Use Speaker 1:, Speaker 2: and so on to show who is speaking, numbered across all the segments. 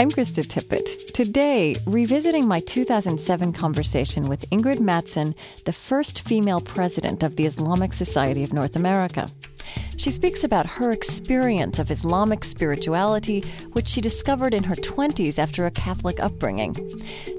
Speaker 1: I'm Krista Tippett. Today, revisiting my 2007 conversation with Ingrid Mattson, the first female president of the Islamic Society of North America. She speaks about her experience of Islamic spirituality, which she discovered in her 20s after a Catholic upbringing.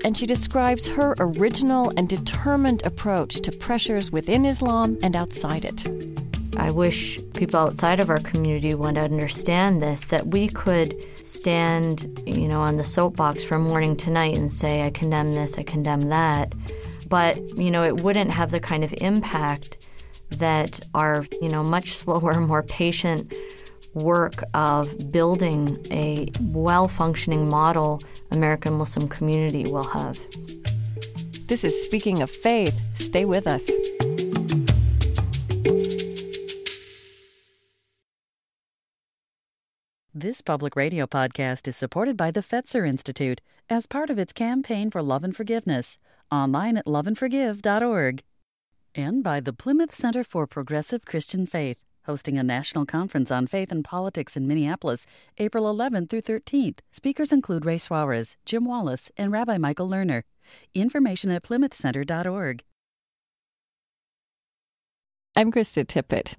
Speaker 1: And she describes her original and determined approach to pressures within Islam and outside it.
Speaker 2: I wish people outside of our community would understand this that we could stand, you know, on the soapbox from morning to night and say, I condemn this, I condemn that. But, you know, it wouldn't have the kind of impact that our, you know, much slower, more patient work of building a well functioning model American Muslim community will have.
Speaker 1: This is Speaking of Faith. Stay with us.
Speaker 3: This public radio podcast is supported by the Fetzer Institute as part of its campaign for love and forgiveness, online at loveandforgive.org. And by the Plymouth Center for Progressive Christian Faith, hosting a national conference on faith and politics in Minneapolis, April 11th through 13th. Speakers include Ray Suarez, Jim Wallis, and Rabbi Michael Lerner. Information at plymouthcenter.org.
Speaker 1: I'm Krista Tippett.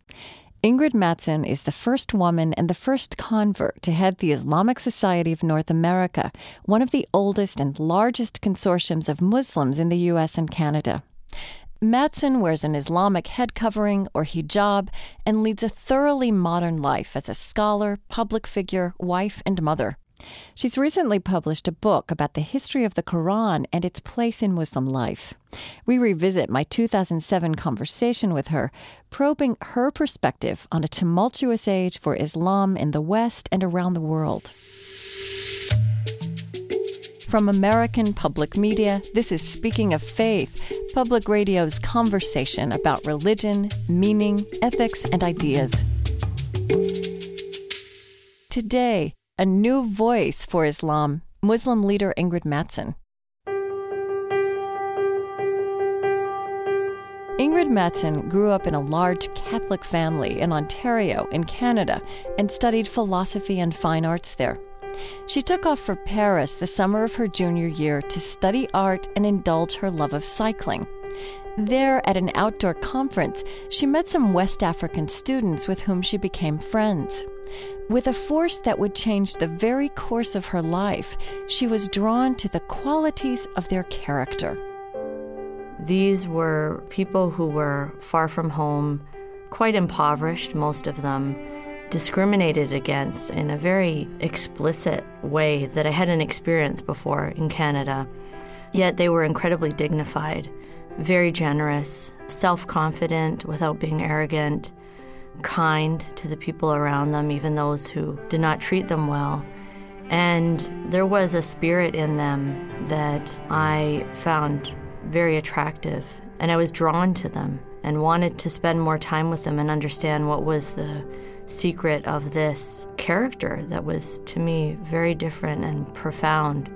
Speaker 1: Ingrid Mattson is the first woman and the first convert to head the Islamic Society of North America, one of the oldest and largest consortiums of Muslims in the U.S. and Canada. Mattson wears an Islamic head covering or hijab and leads a thoroughly modern life as a scholar, public figure, wife, and mother. She's recently published a book about the history of the Quran and its place in Muslim life. We revisit my 2007 conversation with her, probing her perspective on a tumultuous age for Islam in the West and around the world. From American Public Media, this is Speaking of Faith, public radio's conversation about religion, meaning, ethics, and ideas. Today, a new voice for Islam, Muslim leader Ingrid Mattson. Ingrid Mattson grew up in a large Catholic family in Ontario, in Canada, and studied philosophy and fine arts there. She took off for Paris the summer of her junior year to study art and indulge her love of cycling. There, at an outdoor conference, she met some West African students with whom she became friends. With a force that would change the very course of her life, she was drawn to the qualities of their character.
Speaker 2: These were people who were far from home, quite impoverished, most of them, discriminated against in a very explicit way that I hadn't experienced before in Canada. Yet they were incredibly dignified, very generous, self confident without being arrogant kind to the people around them, even those who did not treat them well. And there was a spirit in them that I found very attractive, and I was drawn to them and wanted to spend more time with them and understand what was the secret of this character that was to me very different and profound.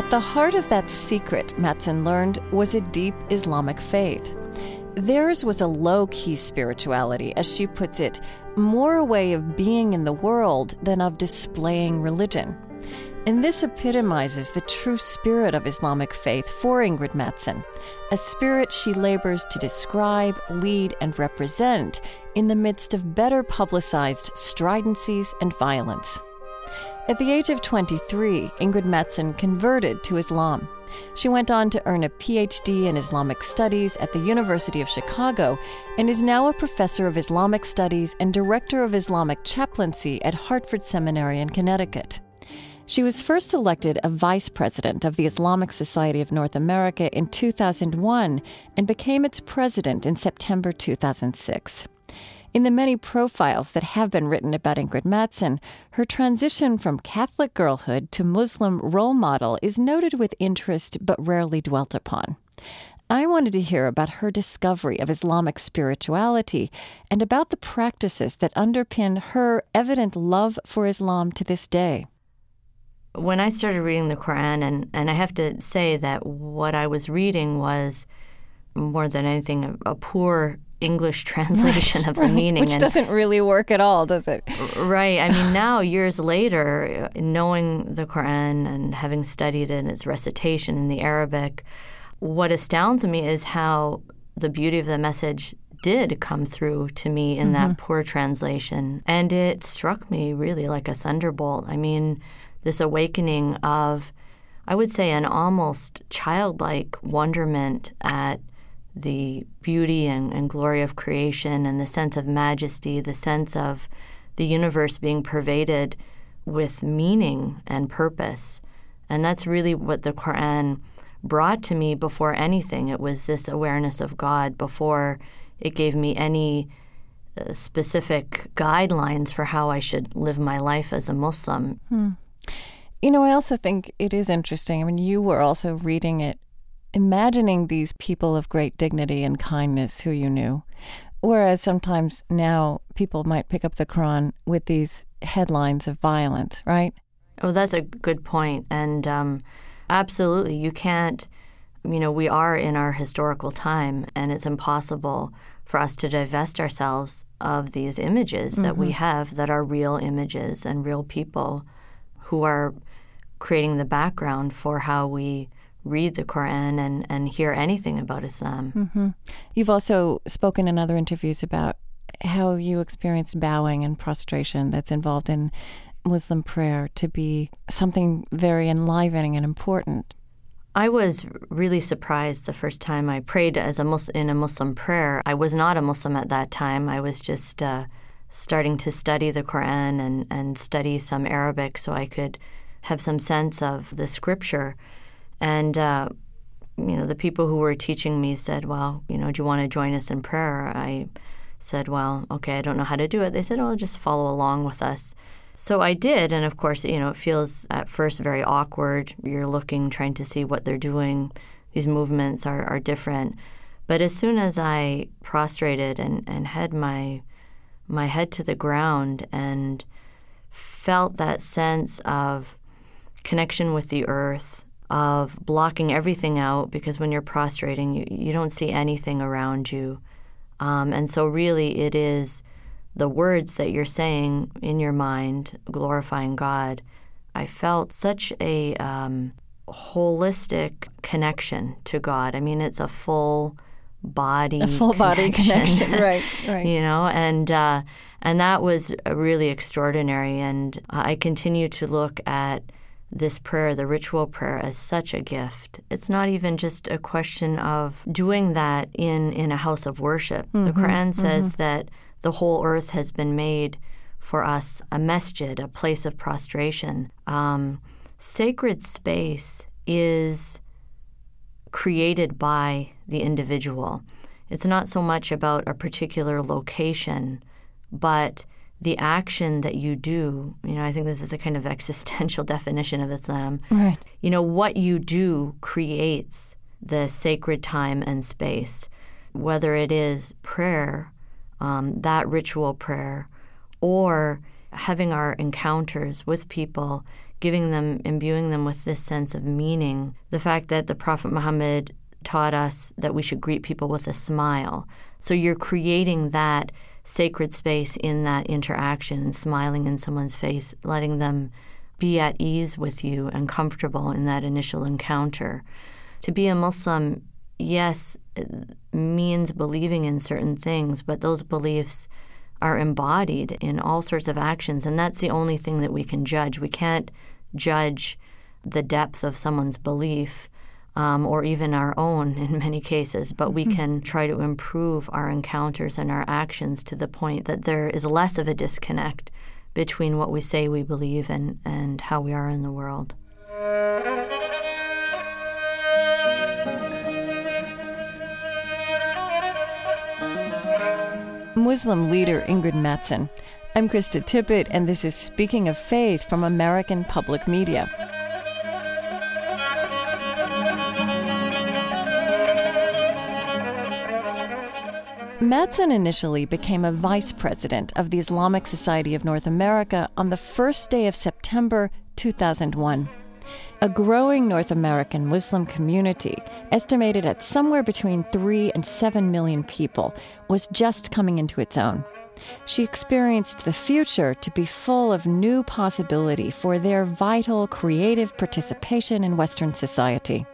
Speaker 1: At the heart of that secret, Mattson learned, was a deep Islamic faith. Theirs was a low key spirituality, as she puts it, more a way of being in the world than of displaying religion. And this epitomizes the true spirit of Islamic faith for Ingrid Mattson, a spirit she labors to describe, lead, and represent in the midst of better publicized stridencies and violence. At the age of 23, Ingrid Mattson converted to Islam. She went on to earn a PhD in Islamic Studies at the University of Chicago and is now a professor of Islamic Studies and director of Islamic chaplaincy at Hartford Seminary in Connecticut. She was first elected a vice president of the Islamic Society of North America in 2001 and became its president in September 2006. In the many profiles that have been written about Ingrid Mattson, her transition from Catholic girlhood to Muslim role model is noted with interest but rarely dwelt upon. I wanted to hear about her discovery of Islamic spirituality and about the practices that underpin her evident love for Islam to this day.
Speaker 2: When I started reading the Quran, and, and I have to say that what I was reading was more than anything a, a poor English translation of the
Speaker 1: Right,
Speaker 2: meaning.
Speaker 1: Which
Speaker 2: and-
Speaker 1: doesn't really work at all, does it?
Speaker 2: Right. I mean, now, years later, knowing the Quran and having studied it and its recitation in the Arabic, what astounds me is how the beauty of the message did come through to me in that mm-hmm. poor translation. And it struck me really like a thunderbolt. I mean, this awakening of, I would say, an almost childlike wonderment at the beauty and, and glory of creation and the sense of majesty, the sense of the universe being pervaded with meaning and purpose. And that's really what the Quran brought to me before anything. It was this awareness of God before it gave me any uh, specific guidelines for how I should live my life as a Muslim.
Speaker 1: You know, I also think it is interesting. I mean, you were also reading it, imagining these people of great dignity and kindness who you knew. Whereas sometimes now people might pick up the Quran with these headlines of violence, right?
Speaker 2: Oh, that's a good point. And um, absolutely, you can't, you know, we are in our historical time, and it's impossible for us to divest ourselves of these images that we have that are real images and real people who are creating the background for how we read the Quran and, and hear anything about Islam.
Speaker 1: You've also spoken in other interviews about how you experienced bowing and prostration that's involved in Muslim prayer to be something very enlivening and important.
Speaker 2: I was really surprised the first time I prayed as a Mus- in a Muslim prayer. I was not a Muslim at that time. I was just uh, starting to study the Quran and, and study some Arabic so I could have some sense of the scripture. And, uh, you know, the people who were teaching me said, Well, you know, do you want to join us in prayer? I said, Well, okay, I don't know how to do it. They said, Oh, just follow along with us. So I did, and of course, you know, it feels at first very awkward. You're looking, trying to see what they're doing. These movements are, are different. But as soon as I prostrated and, and had my my head to the ground and felt that sense of connection with the earth, of blocking everything out, because when you're prostrating, you, you don't see anything around you. Um, and so, really, it is the words that you're saying in your mind, glorifying God. I felt such a um, holistic connection to God. I mean, it's a full body,
Speaker 1: A full body connection, right? Right.
Speaker 2: you know, and uh, and that was really extraordinary. And I continue to look at this prayer, the ritual prayer, as such a gift. It's not even just a question of doing that in in a house of worship. The Quran says that the whole earth has been made for us a masjid, a place of prostration. Um, sacred space is created by the individual. It's not so much about a particular location, but the action that you do. You know, I think this is a kind of existential definition of Islam.
Speaker 1: Right.
Speaker 2: You know, what you do creates the sacred time and space, whether it is prayer, um, that ritual prayer, or having our encounters with people, giving them, imbuing them with this sense of meaning. The fact that the Prophet Muhammad taught us that we should greet people with a smile. So you're creating that sacred space in that interaction smiling in someone's face, letting them be at ease with you and comfortable in that initial encounter. To be a Muslim, yes, means believing in certain things, but those beliefs are embodied in all sorts of actions, and that's the only thing that we can judge. We can't judge the depth of someone's belief. Um, or even our own in many cases, but we can try to improve our encounters and our actions to the point that there is less of a disconnect between what we say we believe and, and how we are in the world.
Speaker 1: Muslim leader Ingrid Mattson. I'm Krista Tippett, and this is Speaking of Faith from American Public Media. Mattson initially became a vice president of the Islamic Society of North America on the first day of September 2001. A growing North American Muslim community, estimated at somewhere between 3 and 7 million people, was just coming into its own. She experienced the future to be full of new possibility for their vital creative participation in Western society.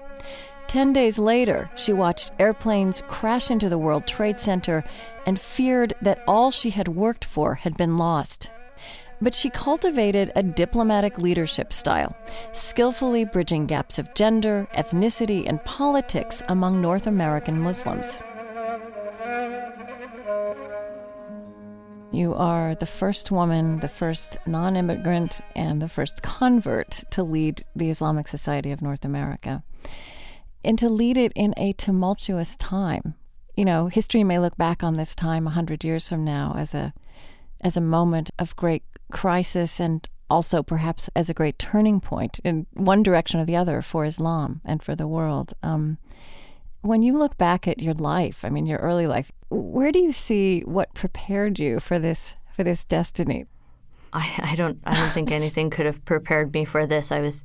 Speaker 1: Ten days later, she watched airplanes crash into the World Trade Center and feared that all she had worked for had been lost. But she cultivated a diplomatic leadership style, skillfully bridging gaps of gender, ethnicity, and politics among North American Muslims. You are the first woman, the first non immigrant, and the first convert to lead the Islamic Society of North America and to lead it in a tumultuous time. You know, history may look back on this time a hundred years from now as a as a moment of great crisis and also perhaps as a great turning point in one direction or the other for Islam and for the world. Um, when you look back at your life, I mean your early life, where do you see what prepared you for this for this destiny?
Speaker 2: I, I don't I don't think anything could have prepared me for this. I was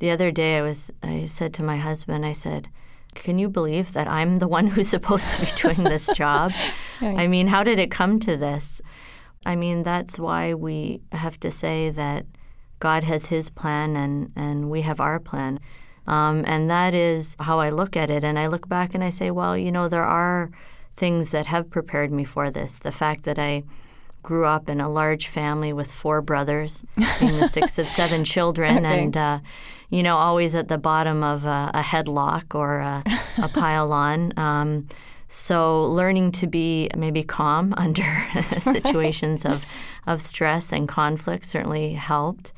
Speaker 2: the other day I was I said to my husband, I said, Can you believe that I'm the one who's supposed to be doing this job? I mean, how did it come to this? I mean, that's why we have to say that God has his plan and, and we have our plan. Um, and that is how I look at it. And I look back and I say, well, you know, there are things that have prepared me for this. The fact that I grew up in a large family with four brothers, being the sixth of seven children, okay. and uh, you know, always at the bottom of a, a headlock or a, a pile on. Um, so learning to be maybe calm under situations of, of stress and conflict certainly helped.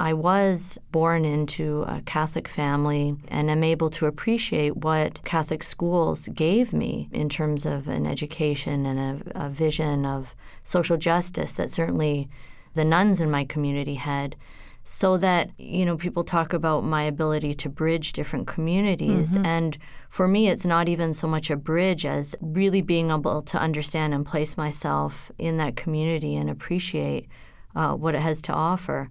Speaker 2: I was born into a Catholic family and am able to appreciate what Catholic schools gave me in terms of an education and a, a vision of social justice that certainly the nuns in my community had so that you know people talk about my ability to bridge different communities mm-hmm. and for me it's not even so much a bridge as really being able to understand and place myself in that community and appreciate uh, what it has to offer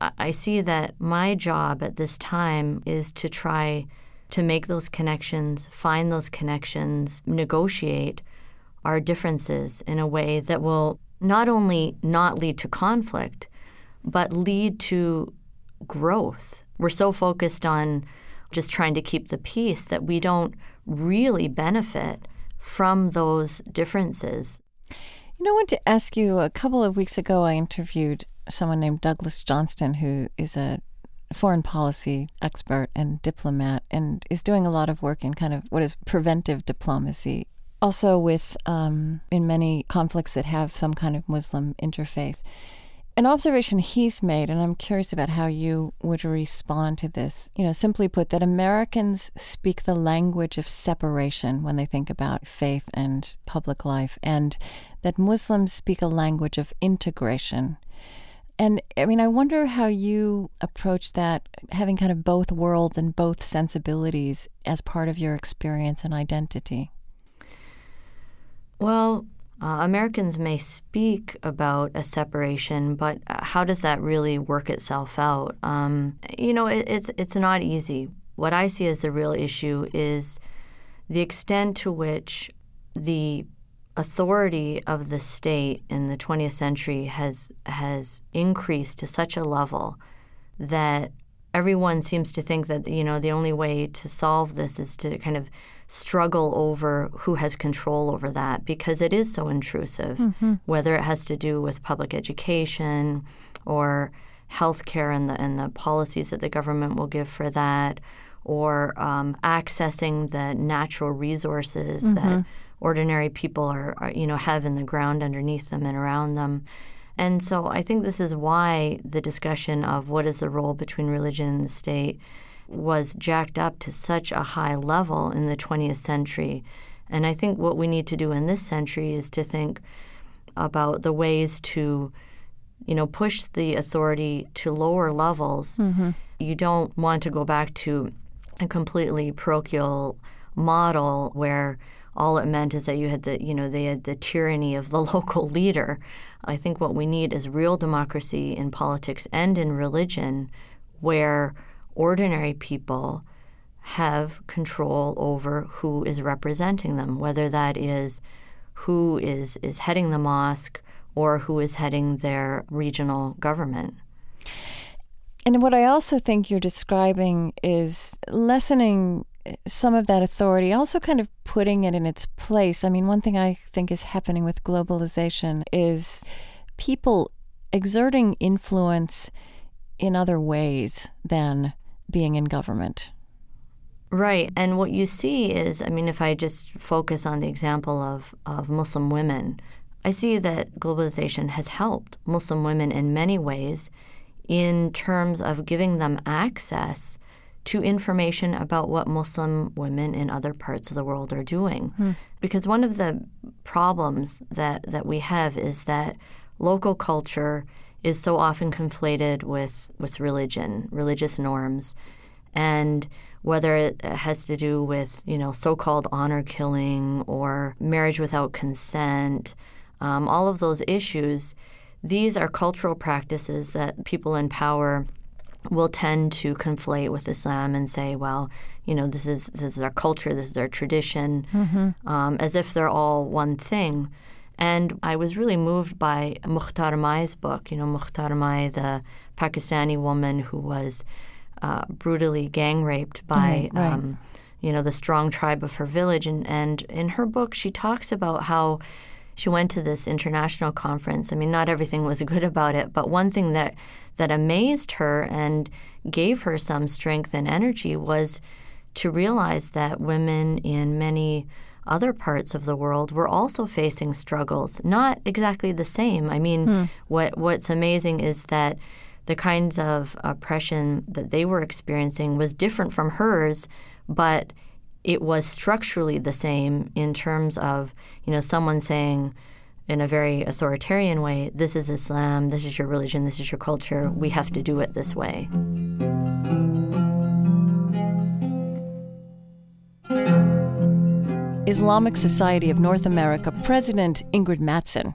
Speaker 2: I see that my job at this time is to try to make those connections, find those connections, negotiate our differences in a way that will not only not lead to conflict, but lead to growth. We're so focused on just trying to keep the peace that we don't really benefit from those differences.
Speaker 1: You know, I want to ask you a couple of weeks ago, I interviewed someone named Douglas Johnston, who is a foreign policy expert and diplomat and is doing a lot of work in kind of what is preventive diplomacy. Also, with um, in many conflicts that have some kind of Muslim interface. An observation he's made, and I'm curious about how you would respond to this. You know, simply put, that Americans speak the language of separation when they think about faith and public life, and that Muslims speak a language of integration and I mean, I wonder how you approach that, having kind of both worlds and both sensibilities as part of your experience and identity.
Speaker 2: Well, uh, Americans may speak about a separation, but uh, how does that really work itself out? Um, you know, it, it's it's not easy. What I see as the real issue is the extent to which the authority of the state in the 20th century has has increased to such a level that everyone seems to think that you know the only way to solve this is to kind of struggle over who has control over that because it is so intrusive mm-hmm. whether it has to do with public education or healthcare and the and the policies that the government will give for that or um, accessing the natural resources mm-hmm. that ordinary people are, are, you know, have in the ground underneath them and around them. And so I think this is why the discussion of what is the role between religion and the state was jacked up to such a high level in the 20th century. And I think what we need to do in this century is to think about the ways to, you know, push the authority to lower levels. Mm-hmm. You don't want to go back to a completely parochial model where all it meant is that you had the you know they had the tyranny of the local leader. I think what we need is real democracy in politics and in religion, where ordinary people have control over who is representing them, whether that is who is, is heading the mosque or who is heading their regional government.
Speaker 1: And what I also think you're describing is lessening some of that authority, also kind of putting it in its place. I mean, one thing I think is happening with globalization is people exerting influence in other ways than being in government.
Speaker 2: Right. And what you see is, I mean, if I just focus on the example of, of Muslim women, I see that globalization has helped Muslim women in many ways in terms of giving them access to information about what Muslim women in other parts of the world are doing. Hmm. Because one of the problems that, that we have is that local culture is so often conflated with, with religion, religious norms. And whether it has to do with, you know, so-called honor killing or marriage without consent, um, all of those issues, these are cultural practices that people in power will tend to conflate with Islam and say, well, you know, this is this is our culture, this is our tradition, mm-hmm. um, as if they're all one thing. And I was really moved by Mukhtar Mai's book. You know, Mukhtar Mai, the Pakistani woman who was uh, brutally gang raped by, right. um, you know, the strong tribe of her village. And, and in her book, she talks about how she went to this international conference. I mean, not everything was good about it, but one thing that that amazed her and gave her some strength and energy was to realize that women in many other parts of the world were also facing struggles, not exactly the same. I mean, hmm. what what's amazing is that the kinds of oppression that they were experiencing was different from hers, but it was structurally the same in terms of, you know, someone saying in a very authoritarian way, this is Islam, this is your religion, this is your culture, we have to do it this way.
Speaker 1: Islamic Society of North America President Ingrid Mattson.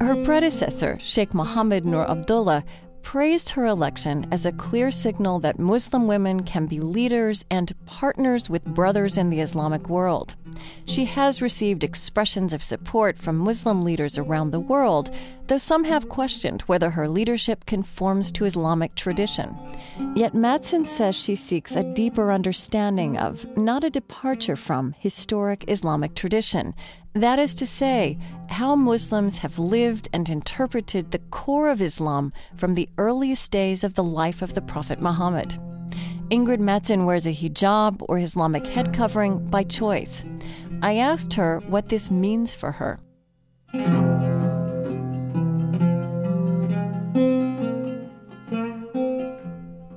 Speaker 1: Her predecessor, Sheikh Mohammed Nur Abdullah, praised her election as a clear signal that Muslim women can be leaders and partners with brothers in the Islamic world. She has received expressions of support from Muslim leaders around the world, though some have questioned whether her leadership conforms to Islamic tradition. Yet Mattson says she seeks a deeper understanding of, not a departure from, historic Islamic tradition, that is to say, how Muslims have lived and interpreted the core of Islam from the earliest days of the life of the Prophet Muhammad. Ingrid Mattson wears a hijab or Islamic head covering by choice. I asked her what this means for her.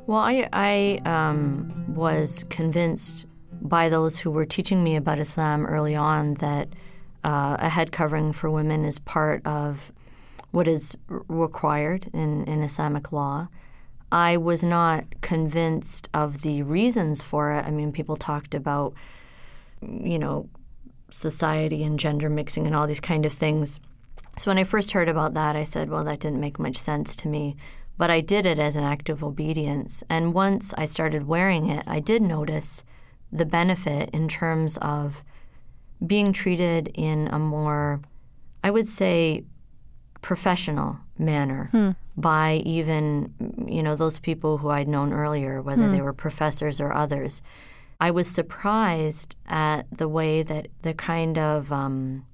Speaker 2: Well, I, I um, was convinced by those who were teaching me about Islam early on that uh, a head covering for women is part of what is required in, in Islamic law. I was not convinced of the reasons for it. I mean, people talked about, you know, society and gender mixing and all these kind of things. So when I first heard about that, I said, well, that didn't make much sense to me. But I did it as an act of obedience. And once I started wearing it, I did notice the benefit in terms of being treated in a more, I would say, professional manner hmm. by even, you know, those people who I'd known earlier, whether hmm. they were professors or others. I was surprised at the way that the kind of, um,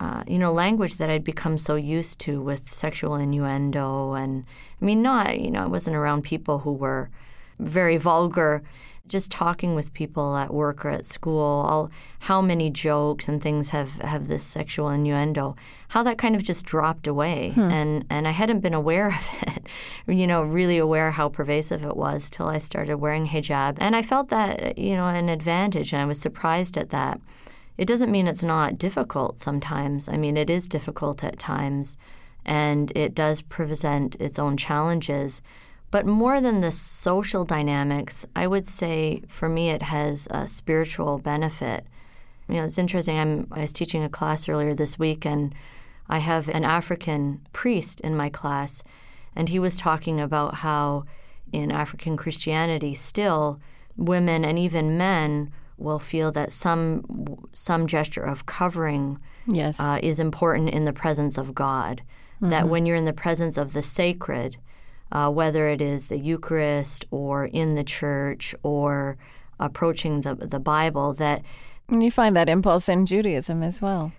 Speaker 2: uh, you know, language that I'd become so used to with sexual innuendo. And I mean, not, you know, I wasn't around people who were very vulgar just talking with people at work or at school, all, how many jokes and things have, have this sexual innuendo, how that kind of just dropped away. Hmm. And, and I hadn't been aware of it, you know, really aware how pervasive it was till I started wearing hijab. And I felt that, you know, an advantage, and I was surprised at that. It doesn't mean it's not difficult sometimes. I mean, it is difficult at times, and it does present its own challenges. But more than the social dynamics, I would say for me it has a spiritual benefit. You know, it's interesting. I'm, I was teaching a class earlier this week, and I have an African priest in my class. And he was talking about how in African Christianity, still women and even men will feel that some some gesture of covering
Speaker 1: yes.
Speaker 2: uh, is important in the presence of God. Mm-hmm. That when you're in the presence of the sacred, uh, whether it is the Eucharist or in the church or approaching the the Bible, that
Speaker 1: and you find that impulse in Judaism as well.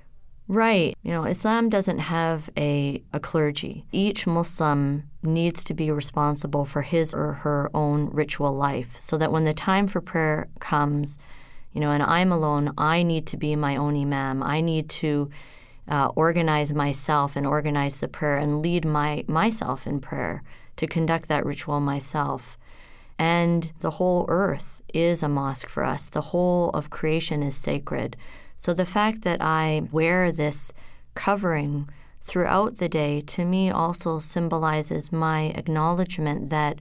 Speaker 2: Right. You know, Islam doesn't have a, a clergy. Each Muslim needs to be responsible for his or her own ritual life so that when the time for prayer comes, you know, and I'm alone, I need to be my own imam. I need to uh, organize myself and organize the prayer and lead my myself in prayer to conduct that ritual myself. And the whole earth is a mosque for us. The whole of creation is sacred. So the fact that I wear this covering throughout the day to me also symbolizes my acknowledgement that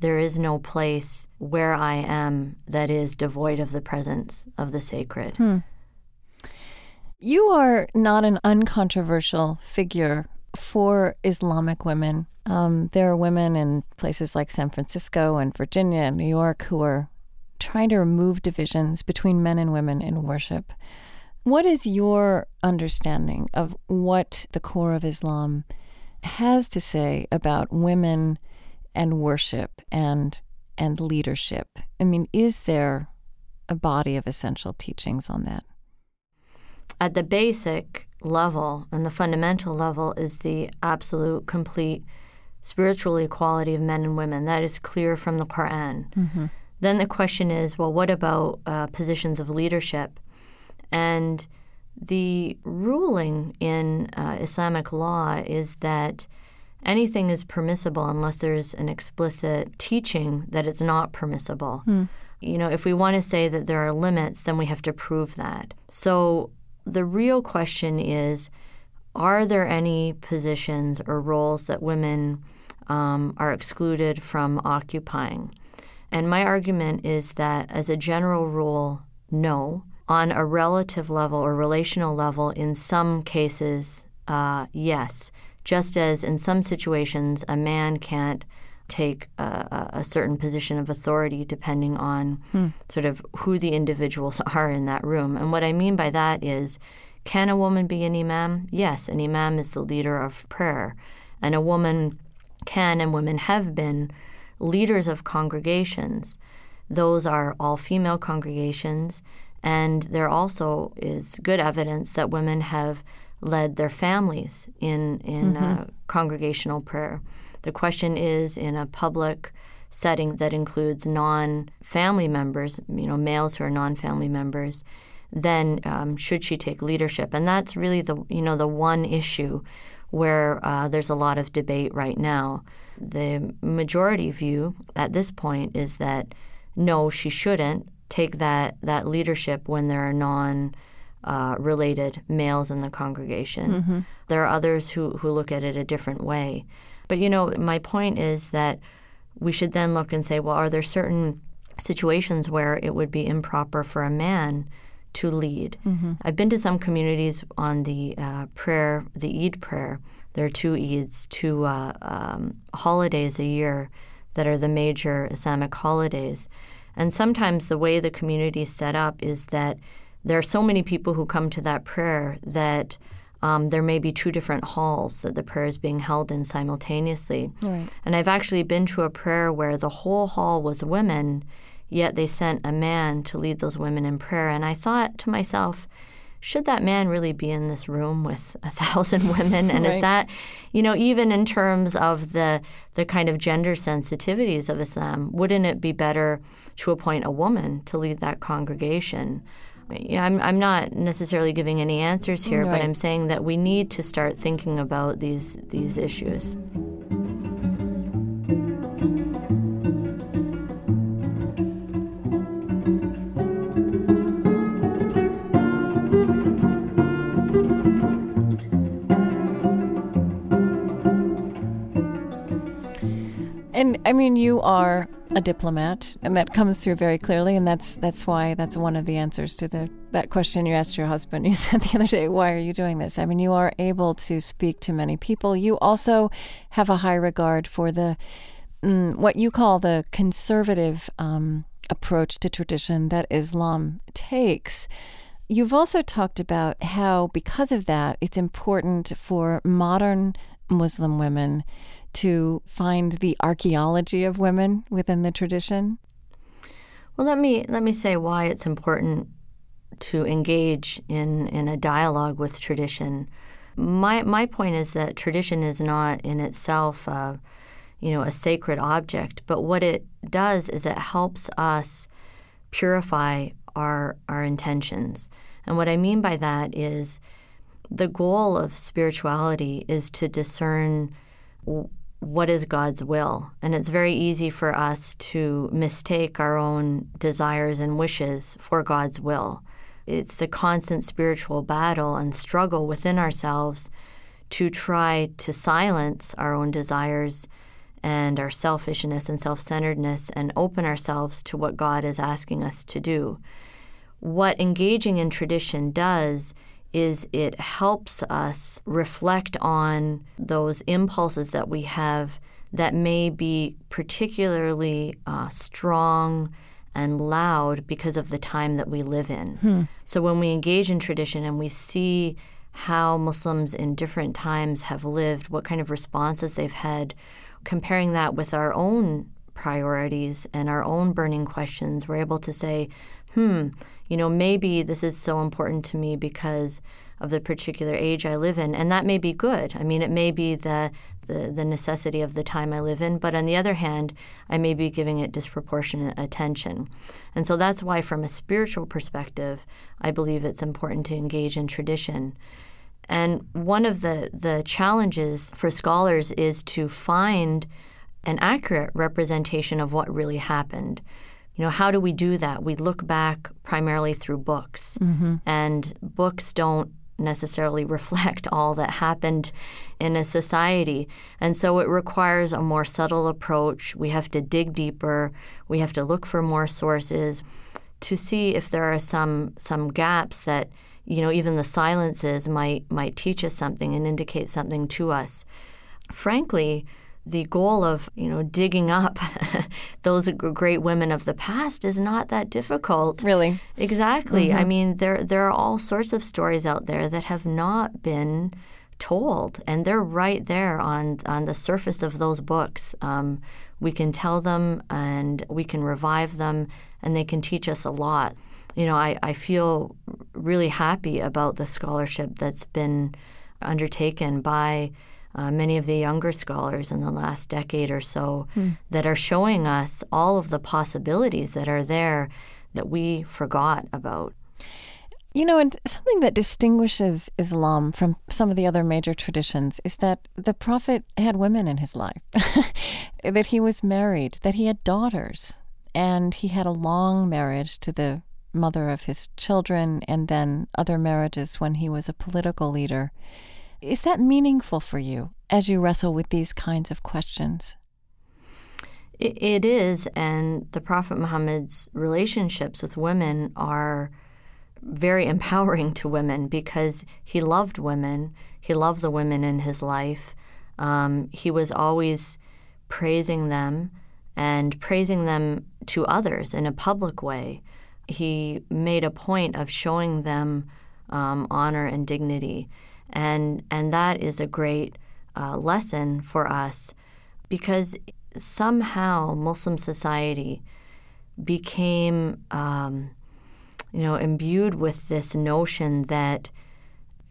Speaker 2: there is no place where I am that is devoid of the presence of the sacred.
Speaker 1: Hmm. You are not an uncontroversial figure for Islamic women. Um, there are women in places like San Francisco and Virginia and New York who are trying to remove divisions between men and women in worship. What is your understanding of what the core of Islam has to say about women and worship and and leadership? I mean, is there a body of essential teachings on that?
Speaker 2: At the basic level and the fundamental level is the absolute complete spiritual equality of men and women. That is clear from the Quran. Mm-hmm. Then the question is, well, what about uh, positions of leadership? And the ruling in uh, Islamic law is that anything is permissible unless there's an explicit teaching that it's not permissible. Mm. You know, if we want to say that there are limits, then we have to prove that. So the real question is are there any positions or roles that women um, are excluded from occupying? And my argument is that, as a general rule, no on a relative level or relational level, in some cases, uh, yes. Just as in some situations, a man can't take a, a, certain position of authority depending on hmm. sort of who the individuals are in that room. And what I mean by that is can a woman be an imam? Yes, an imam is the leader of prayer. And a woman can and women have been leaders of congregations. Those are all female congregations. And there also is good evidence that women have led their families in, in mm-hmm. uh, congregational prayer. The question is in a public setting that includes non family members, you know, males who are non family members, then um, should she take leadership? And that's really the, you know, the one issue where uh, there's a lot of debate right now. The majority view at this point is that no, she shouldn't, take that that leadership when there are non uh, related males in the congregation. Mm-hmm. There are others who, who look at it a different way. But you know, my point is that we should then look and say, well, are there certain situations where it would be improper for a man to lead? Mm-hmm. I've been to some communities on the uh, prayer, the Eid prayer. There are two Eids, two uh, um, holidays a year that are the major Islamic holidays. And sometimes the way the community is set up is that there are so many people who come to that prayer that um, there may be two different halls that the prayer is being held in simultaneously. Right. And I've actually been to a prayer where the whole hall was women, yet they sent a man to lead those women in prayer. And I thought to myself, should that man really be in this room with a thousand women? And right. is that, you know, even in terms of the the kind of gender sensitivities of Islam, wouldn't it be better to appoint a woman to lead that congregation? Yeah, I'm, I'm not necessarily giving any answers here, right. but I'm saying that we need to start thinking about these these issues.
Speaker 1: And I mean, you are a diplomat, and that comes through very clearly. And that's that's why that's one of the answers to the that question you asked your husband. You said the other day, "Why are you doing this?" I mean, you are able to speak to many people. You also have a high regard for the mm, what you call the conservative um, approach to tradition that Islam takes. You've also talked about how, because of that, it's important for modern Muslim women to find the archaeology of women within the tradition?
Speaker 2: Well, let me let me say why it's important to engage in, in a dialogue with tradition. My my point is that tradition is not in itself, uh, you know, a sacred object, but what it does is it helps us purify our our intentions. And what I mean by that is the goal of spirituality is to discern what is God's will. And it's very easy for us to mistake our own desires and wishes for God's will. It's the constant spiritual battle and struggle within ourselves to try to silence our own desires and our selfishness and self centeredness and open ourselves to what God is asking us to do. What engaging in tradition does is it helps us reflect on those impulses that we have that may be particularly uh, strong and loud because of the time that we live in. Hmm. So when we engage in tradition and we see how Muslims in different times have lived, what kind of responses they've had, comparing that with our own priorities and our own burning questions, we're able to say, hmm, you know, maybe this is so important to me because of the particular age I live in, and that may be good. I mean, it may be the, the, the necessity of the time I live in, but on the other hand, I may be giving it disproportionate attention. And so that's why, from a spiritual perspective, I believe it's important to engage in tradition. And one of the, the challenges for scholars is to find an accurate representation of what really happened. You know, how do we do that? We look back primarily through books, mm-hmm. and books don't necessarily reflect all that happened in a society. And so it requires a more subtle approach. We have to dig deeper, we have to look for more sources to see if there are some some gaps that you know even the silences might might teach us something and indicate something to us. Frankly, the goal of you know digging up those great women of the past is not that difficult.
Speaker 1: Really,
Speaker 2: exactly. Mm-hmm. I mean, there there are all sorts of stories out there that have not been told, and they're right there on on the surface of those books. Um, we can tell them, and we can revive them, and they can teach us a lot. You know, I, I feel really happy about the scholarship that's been undertaken by uh, many of the younger scholars in the last decade or so mm. that are showing us all of the possibilities that are there that we forgot about.
Speaker 1: You know, and something that distinguishes Islam from some of the other major traditions is that the Prophet had women in his life, that he was married, that he had daughters, and he had a long marriage to the mother of his children, and then other marriages when he was a political leader. Is that meaningful for you as you wrestle with these kinds of questions?
Speaker 2: It is, and the Prophet Muhammad's relationships with women are very empowering to women because he loved women. He loved the women in his life. Um, he was always praising them and praising them to others in a public way. He made a point of showing them um, honor and dignity and and that is a great uh, lesson for us because somehow Muslim society became um, you know imbued with this notion that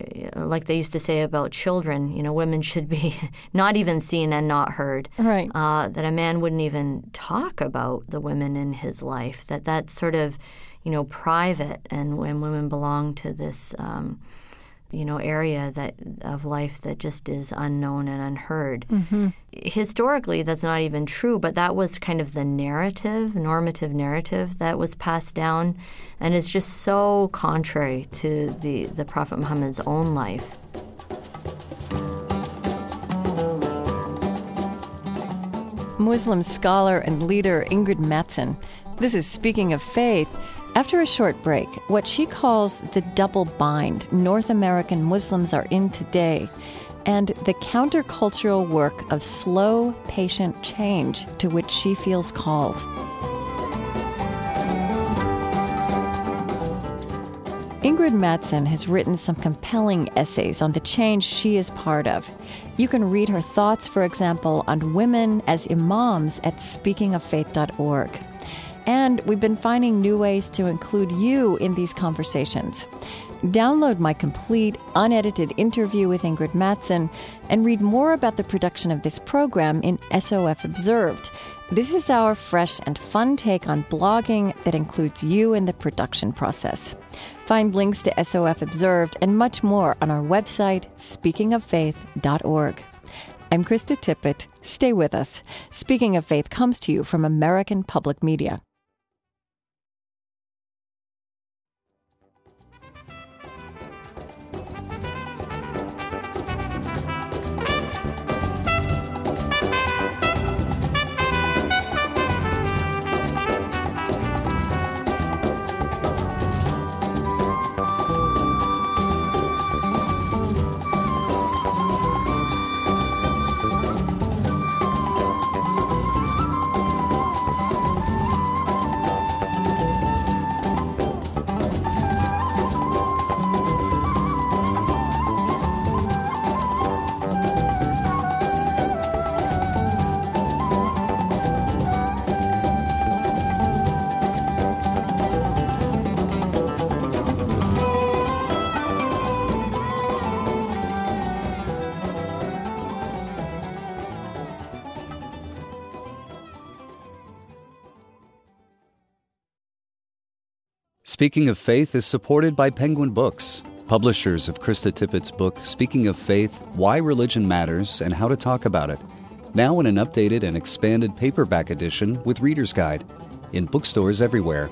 Speaker 2: uh, like they used to say about children, you know, women should be not even seen and not heard.
Speaker 1: Right.
Speaker 2: Uh, that a man wouldn't even talk about the women in his life. That that's sort of, you know, private, and when women belong to this um, you know area that of life that just is unknown and unheard. Mm-hmm. Historically, that's not even true, but that was kind of the narrative, normative narrative that was passed down, and is just so contrary to the the Prophet Muhammad's own life.
Speaker 1: Muslim scholar and leader Ingrid Mattson. This is Speaking of Faith. After a short break, what she calls the double bind North American Muslims are in today, and the countercultural work of slow, patient change to which she feels called. Ingrid Mattson has written some compelling essays on the change she is part of. You can read her thoughts, for example, on women as imams at speakingoffaith.org. And we've been finding new ways to include you in these conversations. Download my complete, unedited interview with Ingrid Mattson and read more about the production of this program in SOF Observed. This is our fresh and fun take on blogging that includes you in the production process. Find links to SOF Observed and much more on our website, speakingoffaith.org. I'm Krista Tippett. Stay with us. Speaking of Faith comes to you from American Public Media.
Speaker 4: Speaking of Faith is supported by Penguin Books, publishers of Krista Tippett's book, Speaking of Faith Why Religion Matters and How to Talk About It. Now in an updated and expanded paperback edition with Reader's Guide in bookstores everywhere.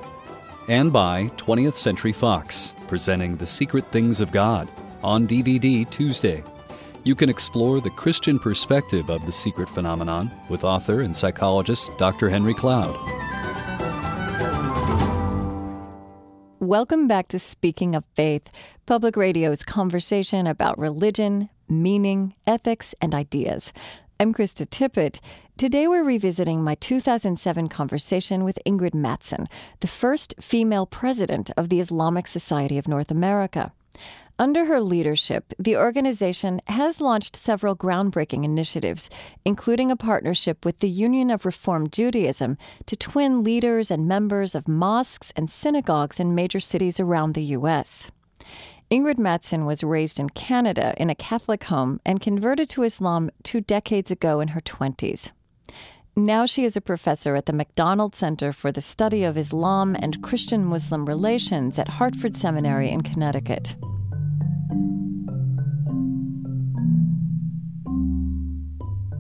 Speaker 4: And by 20th Century Fox, presenting The Secret Things of God on DVD Tuesday. You can explore the Christian perspective of the secret phenomenon with author and psychologist Dr. Henry Cloud.
Speaker 1: Welcome back to Speaking of Faith, Public Radio's conversation about religion, meaning, ethics, and ideas. I'm Krista Tippett. Today we're revisiting my 2007 conversation with Ingrid Mattson, the first female president of the Islamic Society of North America. Under her leadership, the organization has launched several groundbreaking initiatives, including a partnership with the Union of Reform Judaism to twin leaders and members of mosques and synagogues in major cities around the U.S. Ingrid Mattson was raised in Canada in a Catholic home and converted to Islam two decades ago in her 20s. Now she is a professor at the Macdonald Center for the Study of Islam and Christian Muslim Relations at Hartford Seminary in Connecticut.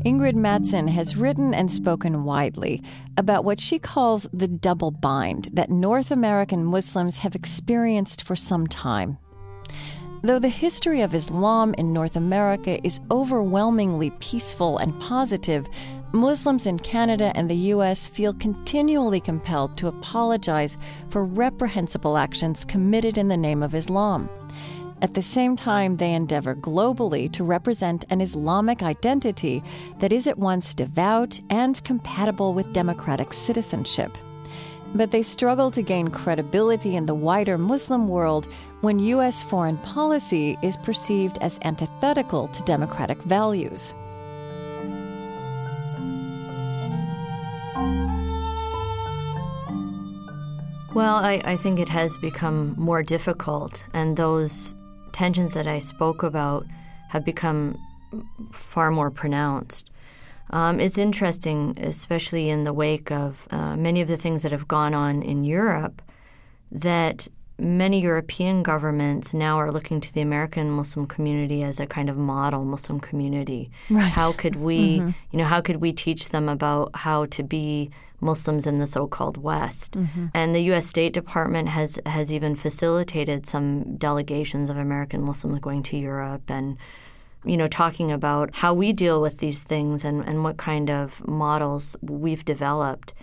Speaker 1: Ingrid Mattson has written and spoken widely about what she calls the double bind that North American Muslims have experienced for some time. Though the history of Islam in North America is overwhelmingly peaceful and positive, Muslims in Canada and the U.S. feel continually compelled to apologize for reprehensible actions committed in the name of Islam. At the same time, they endeavor globally to represent an Islamic identity that is at once devout and compatible with democratic citizenship. But they struggle to gain credibility in the wider Muslim world when U.S. foreign policy is perceived as antithetical to democratic values.
Speaker 2: Well, I, I, think it has become more difficult, and those tensions that I spoke about have become far more pronounced. Um, it's interesting, especially in the wake of uh, many of the things that have gone on in Europe, that many European governments now are looking to the American Muslim community as a kind of model Muslim community.
Speaker 1: Right.
Speaker 2: How could we, mm-hmm. you know, how could we teach them about how to be Muslims in the so-called West? Mm-hmm. And the U.S. State Department has has even facilitated some delegations of American Muslims going to Europe and you know, talking about how we deal with these things and, and what kind of models we've developed.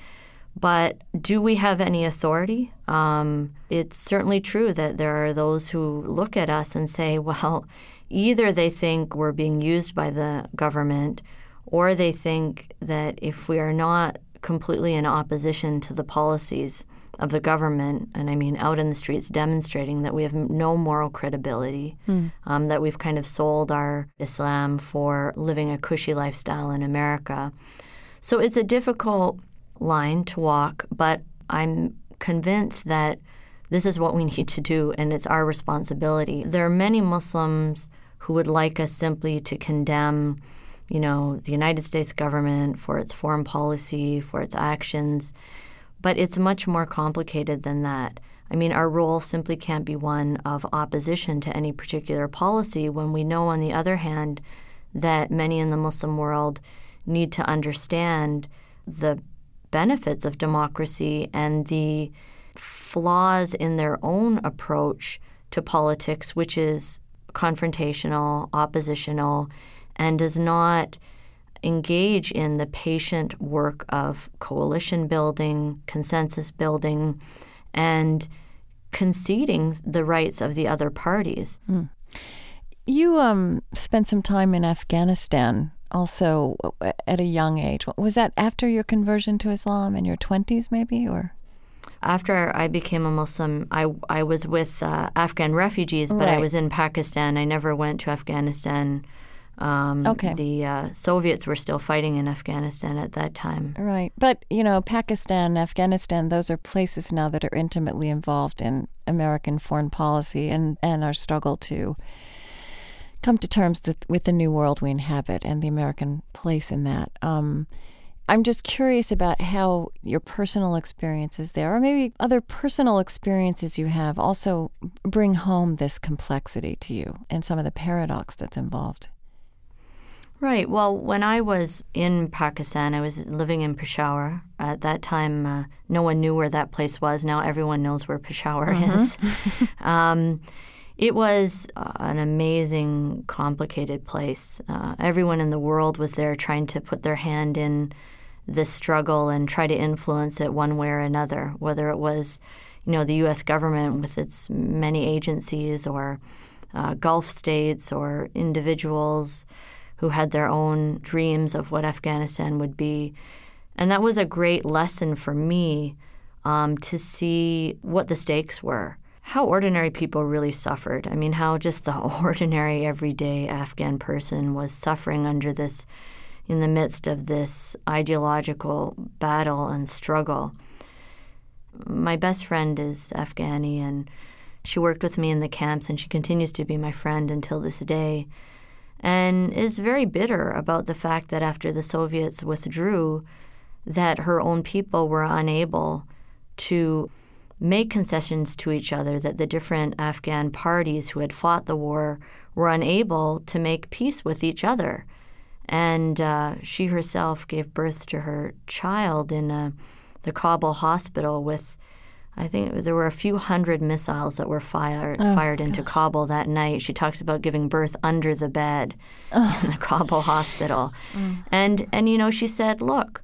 Speaker 2: But do we have any authority? Um, it's certainly true that there are those who look at us and say, well, either they think we're being used by the government or they think that if we are not completely in opposition to the policies of the government, and I mean out in the streets demonstrating that we have no moral credibility, mm. um, that we've kind of sold our Islam for living a cushy lifestyle in America. So it's a difficult line to walk, but I'm convinced that this is what we need to do and it's our responsibility. There are many Muslims who would like us simply to condemn, you know, the United States government for its foreign policy, for its actions. But it's much more complicated than that. I mean, our role simply can't be one of opposition to any particular policy when we know, on the other hand, that many in the Muslim world need to understand the benefits of democracy and the flaws in their own approach to politics, which is confrontational, oppositional, and does not engage in the patient work of coalition building, consensus building, and conceding the rights of the other parties. Mm.
Speaker 1: You um, spent some time in Afghanistan also at a young age. Was that after your conversion to Islam in your 20s, maybe, or?
Speaker 2: After I became a Muslim, I, I was with uh, Afghan refugees, but right. I was in Pakistan. I never went to Afghanistan um, okay. The uh, Soviets were still fighting in Afghanistan at that time.
Speaker 1: Right. But, you know, Pakistan, Afghanistan, those are places now that are intimately involved in American foreign policy and, and our struggle to come to terms with, with the new world we inhabit and the American place in that. Um, I'm just curious about how your personal experiences there, or maybe other personal experiences you have, also bring home this complexity to you and some of the paradox that's involved.
Speaker 2: Right. Well, when I was in Pakistan, I was living in Peshawar. At that time, uh, no one knew where that place was. Now everyone knows where Peshawar uh-huh. is. um, it was uh, an amazing, complicated place. Uh, everyone in the world was there trying to put their hand in this struggle and try to influence it one way or another, whether it was, you know, the U.S. government with its many agencies or uh, Gulf states or individuals who had their own dreams of what Afghanistan would be. And that was a great lesson for me um, to see what the stakes were, how ordinary people really suffered. I mean, how just the ordinary, everyday Afghan person was suffering under this, in the midst of this ideological battle and struggle. My best friend is Afghani, and she worked with me in the camps, and she continues to be my friend until this day and is very bitter about the fact that after the Soviets withdrew, that her own people were unable to make concessions to each other, that the different Afghan parties who had fought the war were unable to make peace with each other. And uh, she herself gave birth to her child in a, uh, the Kabul hospital with I think there were a few hundred missiles that were fired oh, fired into God. Kabul that night. She talks about giving birth under the bed oh. in the Kabul hospital, mm. and and you know she said, look,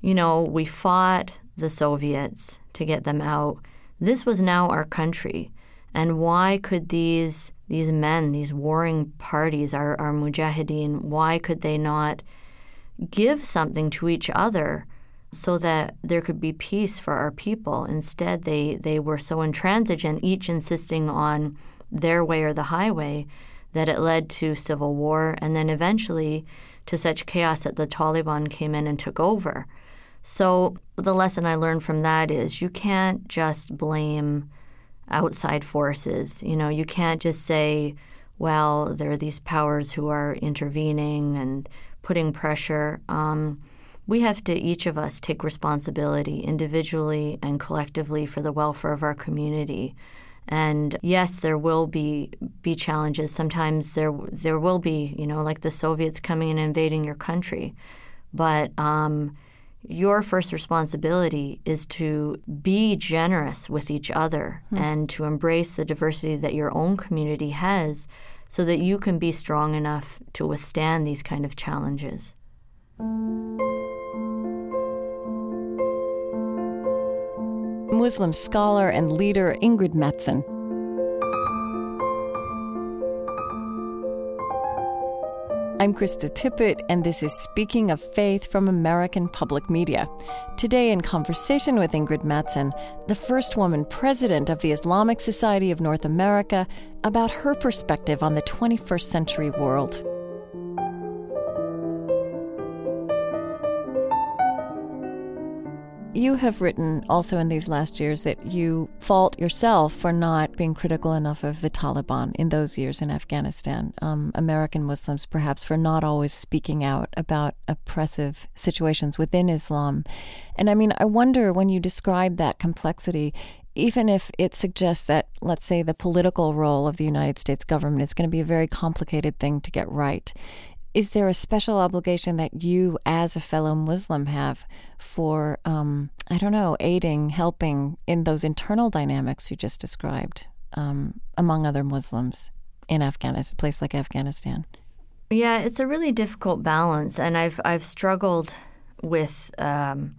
Speaker 2: you know we fought the Soviets to get them out. This was now our country, and why could these these men, these warring parties, our our mujahideen, why could they not give something to each other? so that there could be peace for our people. Instead, they, they were so intransigent, each insisting on their way or the highway, that it led to civil war and then eventually to such chaos that the Taliban came in and took over. So, the lesson I learned from that is you can't just blame outside forces. You know, you can't just say, well, there are these powers who are intervening and putting pressure. Um, we have to each of us take responsibility individually and collectively for the welfare of our community. And yes, there will be be challenges. Sometimes there there will be, you know, like the Soviets coming and invading your country. But um, your first responsibility is to be generous with each other mm. and to embrace the diversity that your own community has so that you can be strong enough to withstand these kind of challenges.
Speaker 1: Muslim scholar and leader Ingrid Mattson. I'm Krista Tippett, and this is Speaking of Faith from American Public Media. Today, in conversation with Ingrid Mattson, the first woman president of the Islamic Society of North America, about her perspective on the 21st century world. You have written also in these last years that you fault yourself for not being critical enough of the Taliban in those years in Afghanistan. Um, American Muslims, perhaps, for not always speaking out about oppressive situations within Islam. And I mean, I wonder when you describe that complexity, even if it suggests that, let's say, the political role of the United States government is going to be a very complicated thing to get right, is there a special obligation that you, as a fellow Muslim, have for, um, I don't know, aiding, helping in those internal dynamics you just described um, among other Muslims in Afghanistan, a place like Afghanistan?
Speaker 2: Yeah, it's a really difficult balance, and I've I've struggled with um,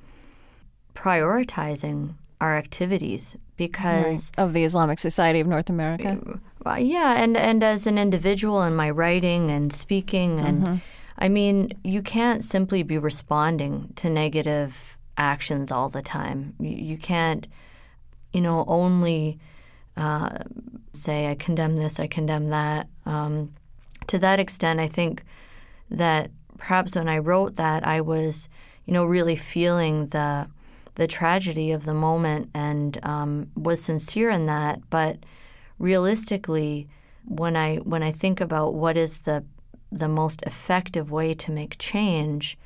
Speaker 2: prioritizing our activities because
Speaker 1: right. of the Islamic Society of North America.
Speaker 2: Uh, yeah, and and as an individual in my writing and speaking, and mm-hmm. I mean, you can't simply be responding to negative actions all the time. You, you can't, you know, only uh, say I condemn this, I condemn that. Um, to that extent, I think that perhaps when I wrote that, I was, you know, really feeling the the tragedy of the moment and um, was sincere in that. But realistically, when I when I think about what is the the most effective way to make change,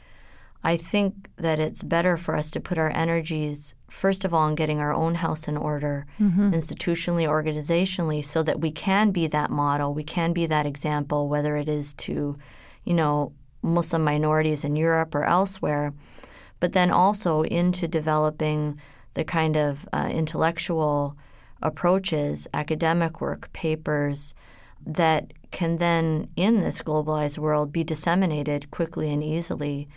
Speaker 2: I think that it's better for us to put our energies first of all in getting our own house in order, mm-hmm. institutionally, organizationally, so that we can be that model, we can be that example, whether it is to, you know, Muslim minorities in Europe or elsewhere but then also into developing the kind of uh, intellectual approaches, academic work, papers that can then, in this globalized world, be disseminated quickly and easily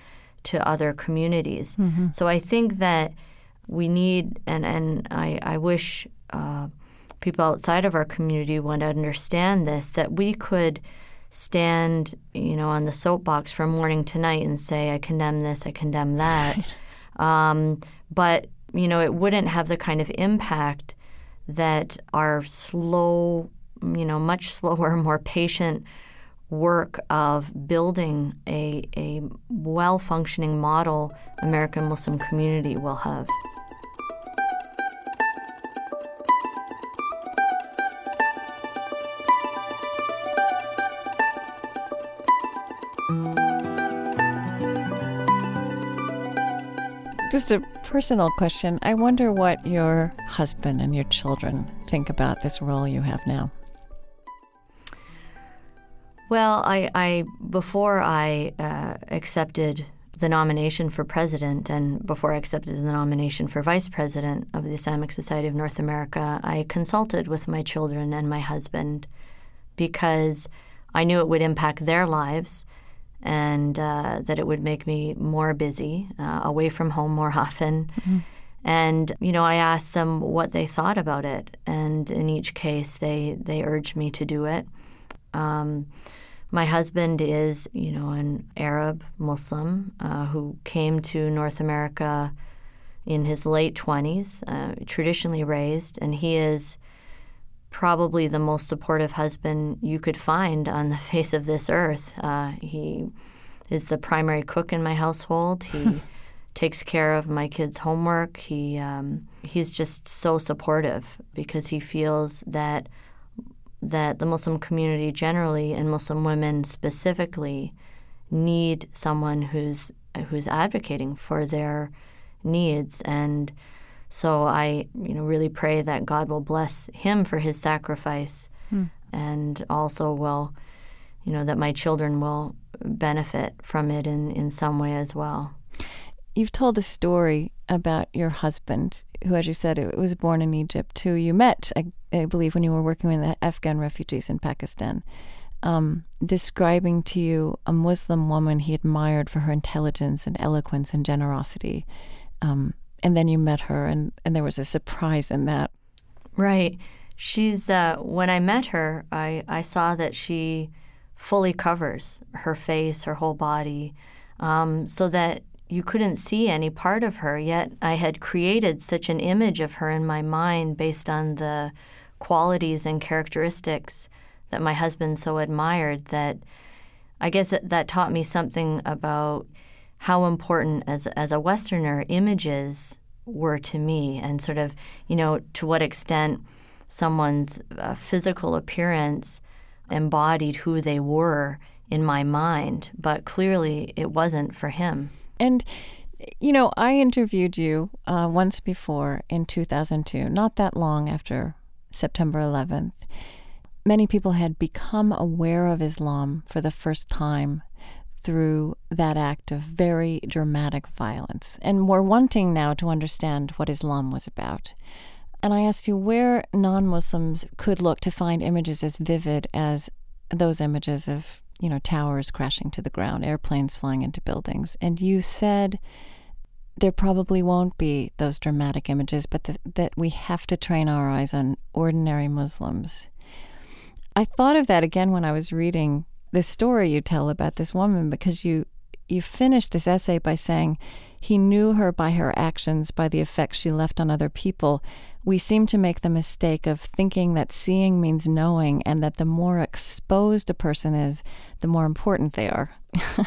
Speaker 2: to other communities. Mm-hmm. So I think that we need, and, and I, I wish uh, people outside of our community would understand this, that we could – stand, you know, on the soapbox from morning to night and say, I condemn this, I condemn that. Um, but, you know, it wouldn't have the kind of impact that our slow, you know, much slower, more patient work of building a, a well functioning model American Muslim community will have.
Speaker 1: Just a personal question. I wonder what your husband and your children think about this role you have now.
Speaker 2: Well, I, I before I uh, accepted the nomination for president and before I accepted the nomination for vice president of the Islamic Society of North America, I consulted with my children and my husband because I knew it would impact their lives and uh, that it would make me more busy, uh, away from home more often. Mm-hmm. And you know, I asked them what they thought about it, and in each case, they they urged me to do it. Um, my husband is, you know, an Arab Muslim uh, who came to North America in his late twenties, uh, traditionally raised, and he is probably the most supportive husband you could find on the face of this earth. Uh, he is the primary cook in my household. He takes care of my kids' homework. He um, he's just so supportive because he feels that that the Muslim community generally and Muslim women specifically need someone who's who's advocating for their needs and so I, you know, really pray that God will bless him for his sacrifice, hmm. and also will, you know, that my children will benefit from it in in some way as well.
Speaker 1: you've told a story about your husband, who, as you said, it was born in Egypt, who you met, I, I believe, when you were working with the Afghan refugees in Pakistan, um, describing to you a Muslim woman he admired for her intelligence and eloquence and generosity. Um, and then you met her, and, and there was a surprise in that.
Speaker 2: Right. She's, uh, when I met her, I, I saw that she fully covers her face, her whole body, um, so that you couldn't see any part of her, yet I had created such an image of her in my mind based on the qualities and characteristics that my husband so admired that I guess that, that taught me something about how important as as a westerner images were to me and sort of, you know, to what extent someone's uh, physical appearance embodied who they were in my mind, but clearly it wasn't for him.
Speaker 1: And, you know, I interviewed you uh, once before in 2002, not that long after September 11th. Many people had become aware of Islam for the first time through that act of very dramatic violence and were wanting now to understand what Islam was about. And I asked you where non Muslims could look to find images as vivid as those images of you know, towers crashing to the ground, airplanes flying into buildings. And you said there probably won't be those dramatic images, but th- that we have to train our eyes on ordinary Muslims. I thought of that again when I was reading this story you tell about this woman because you you finished this essay by saying he knew her by her actions, by the effects she left on other people. We seem to make the mistake of thinking that seeing means knowing, and that the more exposed a person is, the more important they are.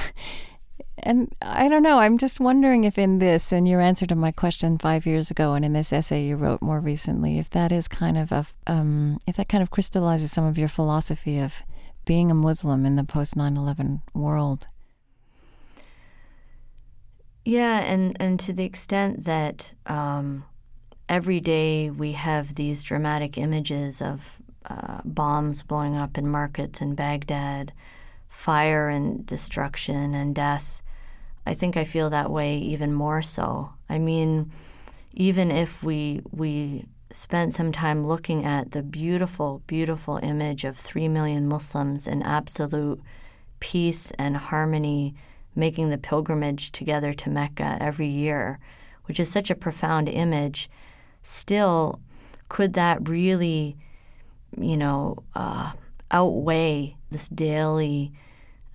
Speaker 1: and I don't know, I'm just wondering if in this, in your answer to my question five years ago, and in this essay you wrote more recently, if that is kind of a, um, if that kind of crystallizes some of your philosophy of being a Muslim in the post 9 11 world.
Speaker 2: Yeah, and, and to the extent that um, every day we have these dramatic images of uh, bombs blowing up in markets in Baghdad, fire and destruction and death, I think I feel that way even more so. I mean, even if we we spent some time looking at the beautiful, beautiful image of three million Muslims in absolute peace and harmony making the pilgrimage together to Mecca every year, which is such a profound image, still, could that really, you know, uh, outweigh this daily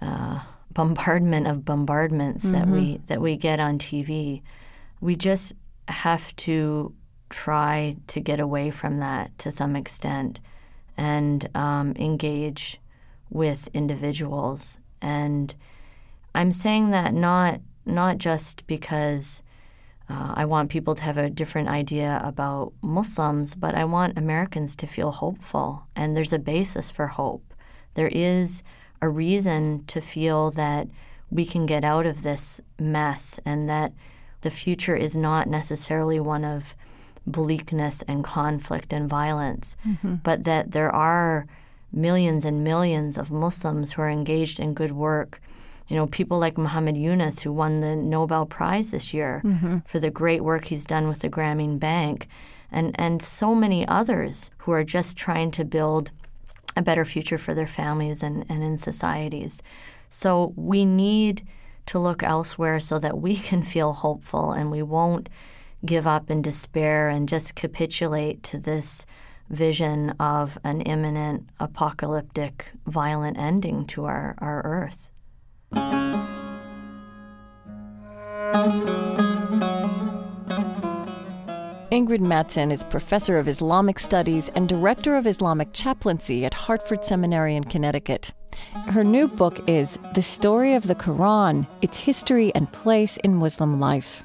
Speaker 2: uh, bombardment of bombardments mm-hmm. that we that we get on TV? We just have to try to get away from that to some extent and um, engage with individuals and I'm saying that not not just because uh, I want people to have a different idea about Muslims, but I want Americans to feel hopeful, and there's a basis for hope. There is a reason to feel that we can get out of this mess, and that the future is not necessarily one of bleakness and conflict and violence, mm-hmm. but that there are millions and millions of Muslims who are engaged in good work you know, people like Muhammad Yunus, who won the Nobel Prize this year mm-hmm. for the great work he's done with the Grameen Bank, and, and so many others who are just trying to build a better future for their families and, and in societies. So we need to look elsewhere so that we can feel hopeful and we won't give up in despair and just capitulate to this vision of an imminent apocalyptic violent ending to our, our earth.
Speaker 1: Ingrid Mattson is professor of Islamic studies and director of Islamic chaplaincy at Hartford Seminary in Connecticut. Her new book is The Story of the Quran Its History and Place in Muslim Life.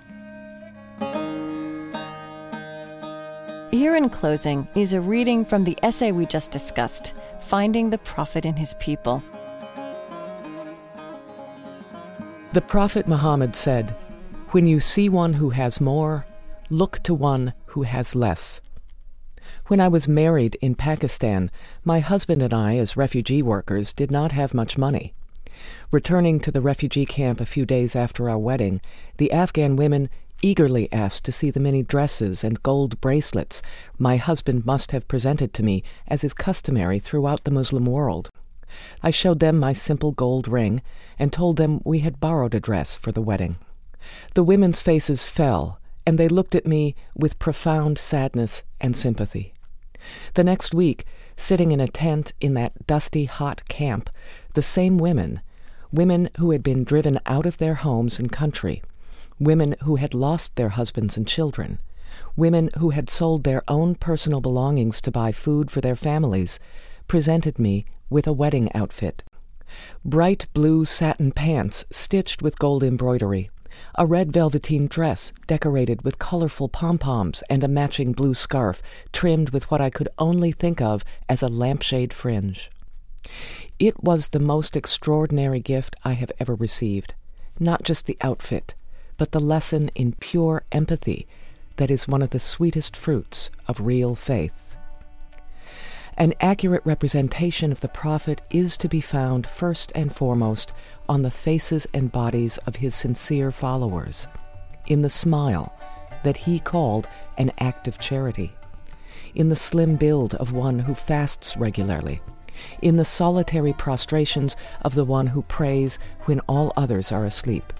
Speaker 1: Here in closing is a reading from the essay we just discussed Finding the Prophet in His People
Speaker 5: The Prophet Muhammad said, When you see one who has more, look to one who has less. When I was married in Pakistan, my husband and I, as refugee workers, did not have much money. Returning to the refugee camp a few days after our wedding, the Afghan women eagerly asked to see the many dresses and gold bracelets my husband must have presented to me, as is customary throughout the Muslim world. I showed them my simple gold ring and told them we had borrowed a dress for the wedding. The women's faces fell, and they looked at me with profound sadness and sympathy. The next week, sitting in a tent in that dusty, hot camp, the same women, women who had been driven out of their homes and country, women who had lost their husbands and children, women who had sold their own personal belongings to buy food for their families, presented me with a wedding outfit. Bright blue satin pants stitched with gold embroidery, a red velveteen dress decorated with colorful pom poms and a matching blue scarf trimmed with what I could only think of as a lampshade fringe. It was the most extraordinary gift I have ever received, not just the outfit, but the lesson in pure empathy that is one of the sweetest fruits of real faith. An accurate representation of the prophet is to be found first and foremost on the faces and bodies of his sincere followers, in the smile that he called an act of charity, in the slim build of one who fasts regularly, in the solitary prostrations of the one who prays when all others are asleep.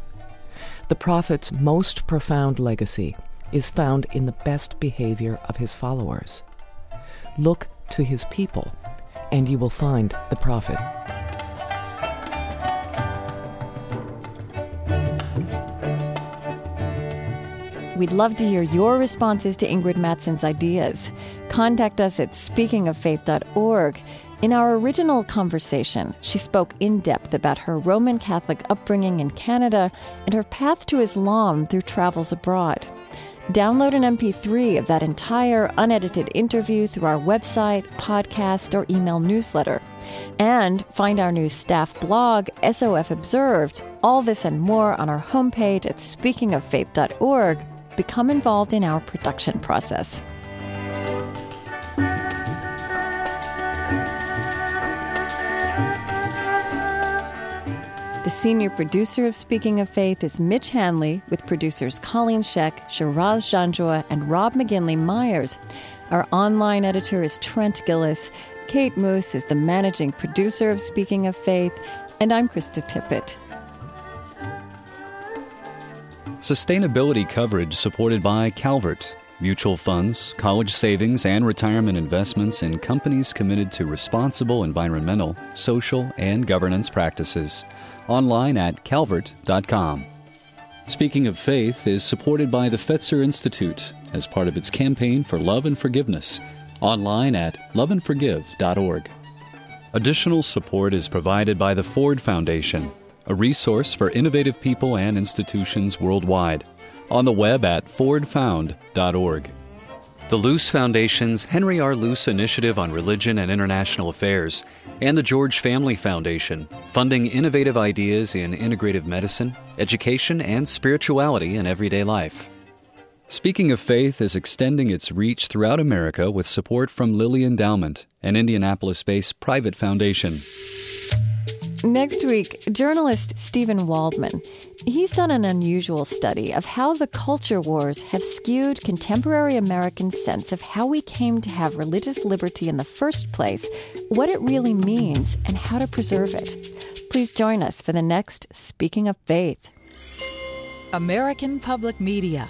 Speaker 5: The prophet's most profound legacy is found in the best behavior of his followers. Look to his people, and you will find the prophet.
Speaker 1: We'd love to hear your responses to Ingrid Mattson's ideas. Contact us at speakingoffaith.org. In our original conversation, she spoke in depth about her Roman Catholic upbringing in Canada and her path to Islam through travels abroad. Download an MP3 of that entire unedited interview through our website, podcast, or email newsletter. And find our new staff blog, SOF Observed. All this and more on our homepage at speakingoffaith.org. Become involved in our production process. The senior producer of Speaking of Faith is Mitch Hanley, with producers Colleen Scheck, Shiraz Janjua, and Rob McGinley Myers. Our online editor is Trent Gilliss. Kate Moos is the managing producer of Speaking of Faith, and I'm Krista Tippett.
Speaker 4: Sustainability coverage supported by Calvert, mutual funds, college savings, and retirement investments in companies committed to responsible environmental, social, and governance practices online at calvert.com. Speaking of Faith is supported by the Fetzer Institute as part of its campaign for love and forgiveness, online at loveandforgive.org. Additional support is provided by the Ford Foundation, a resource for innovative people and institutions worldwide, on the web at fordfound.org. The Luce Foundation's Henry R. Luce Initiative on Religion and International Affairs, and the George Family Foundation, funding innovative ideas in integrative medicine, education, and spirituality in everyday life. Speaking of Faith is extending its reach throughout America with support from Lilly Endowment, an Indianapolis based private foundation.
Speaker 1: Next week, journalist Steven Waldman. He's done an unusual study of how the culture wars have skewed contemporary American sense of how we came to have religious liberty in the first place, what it really means, and how to preserve it. Please join us for the next Speaking of Faith.
Speaker 6: American Public Media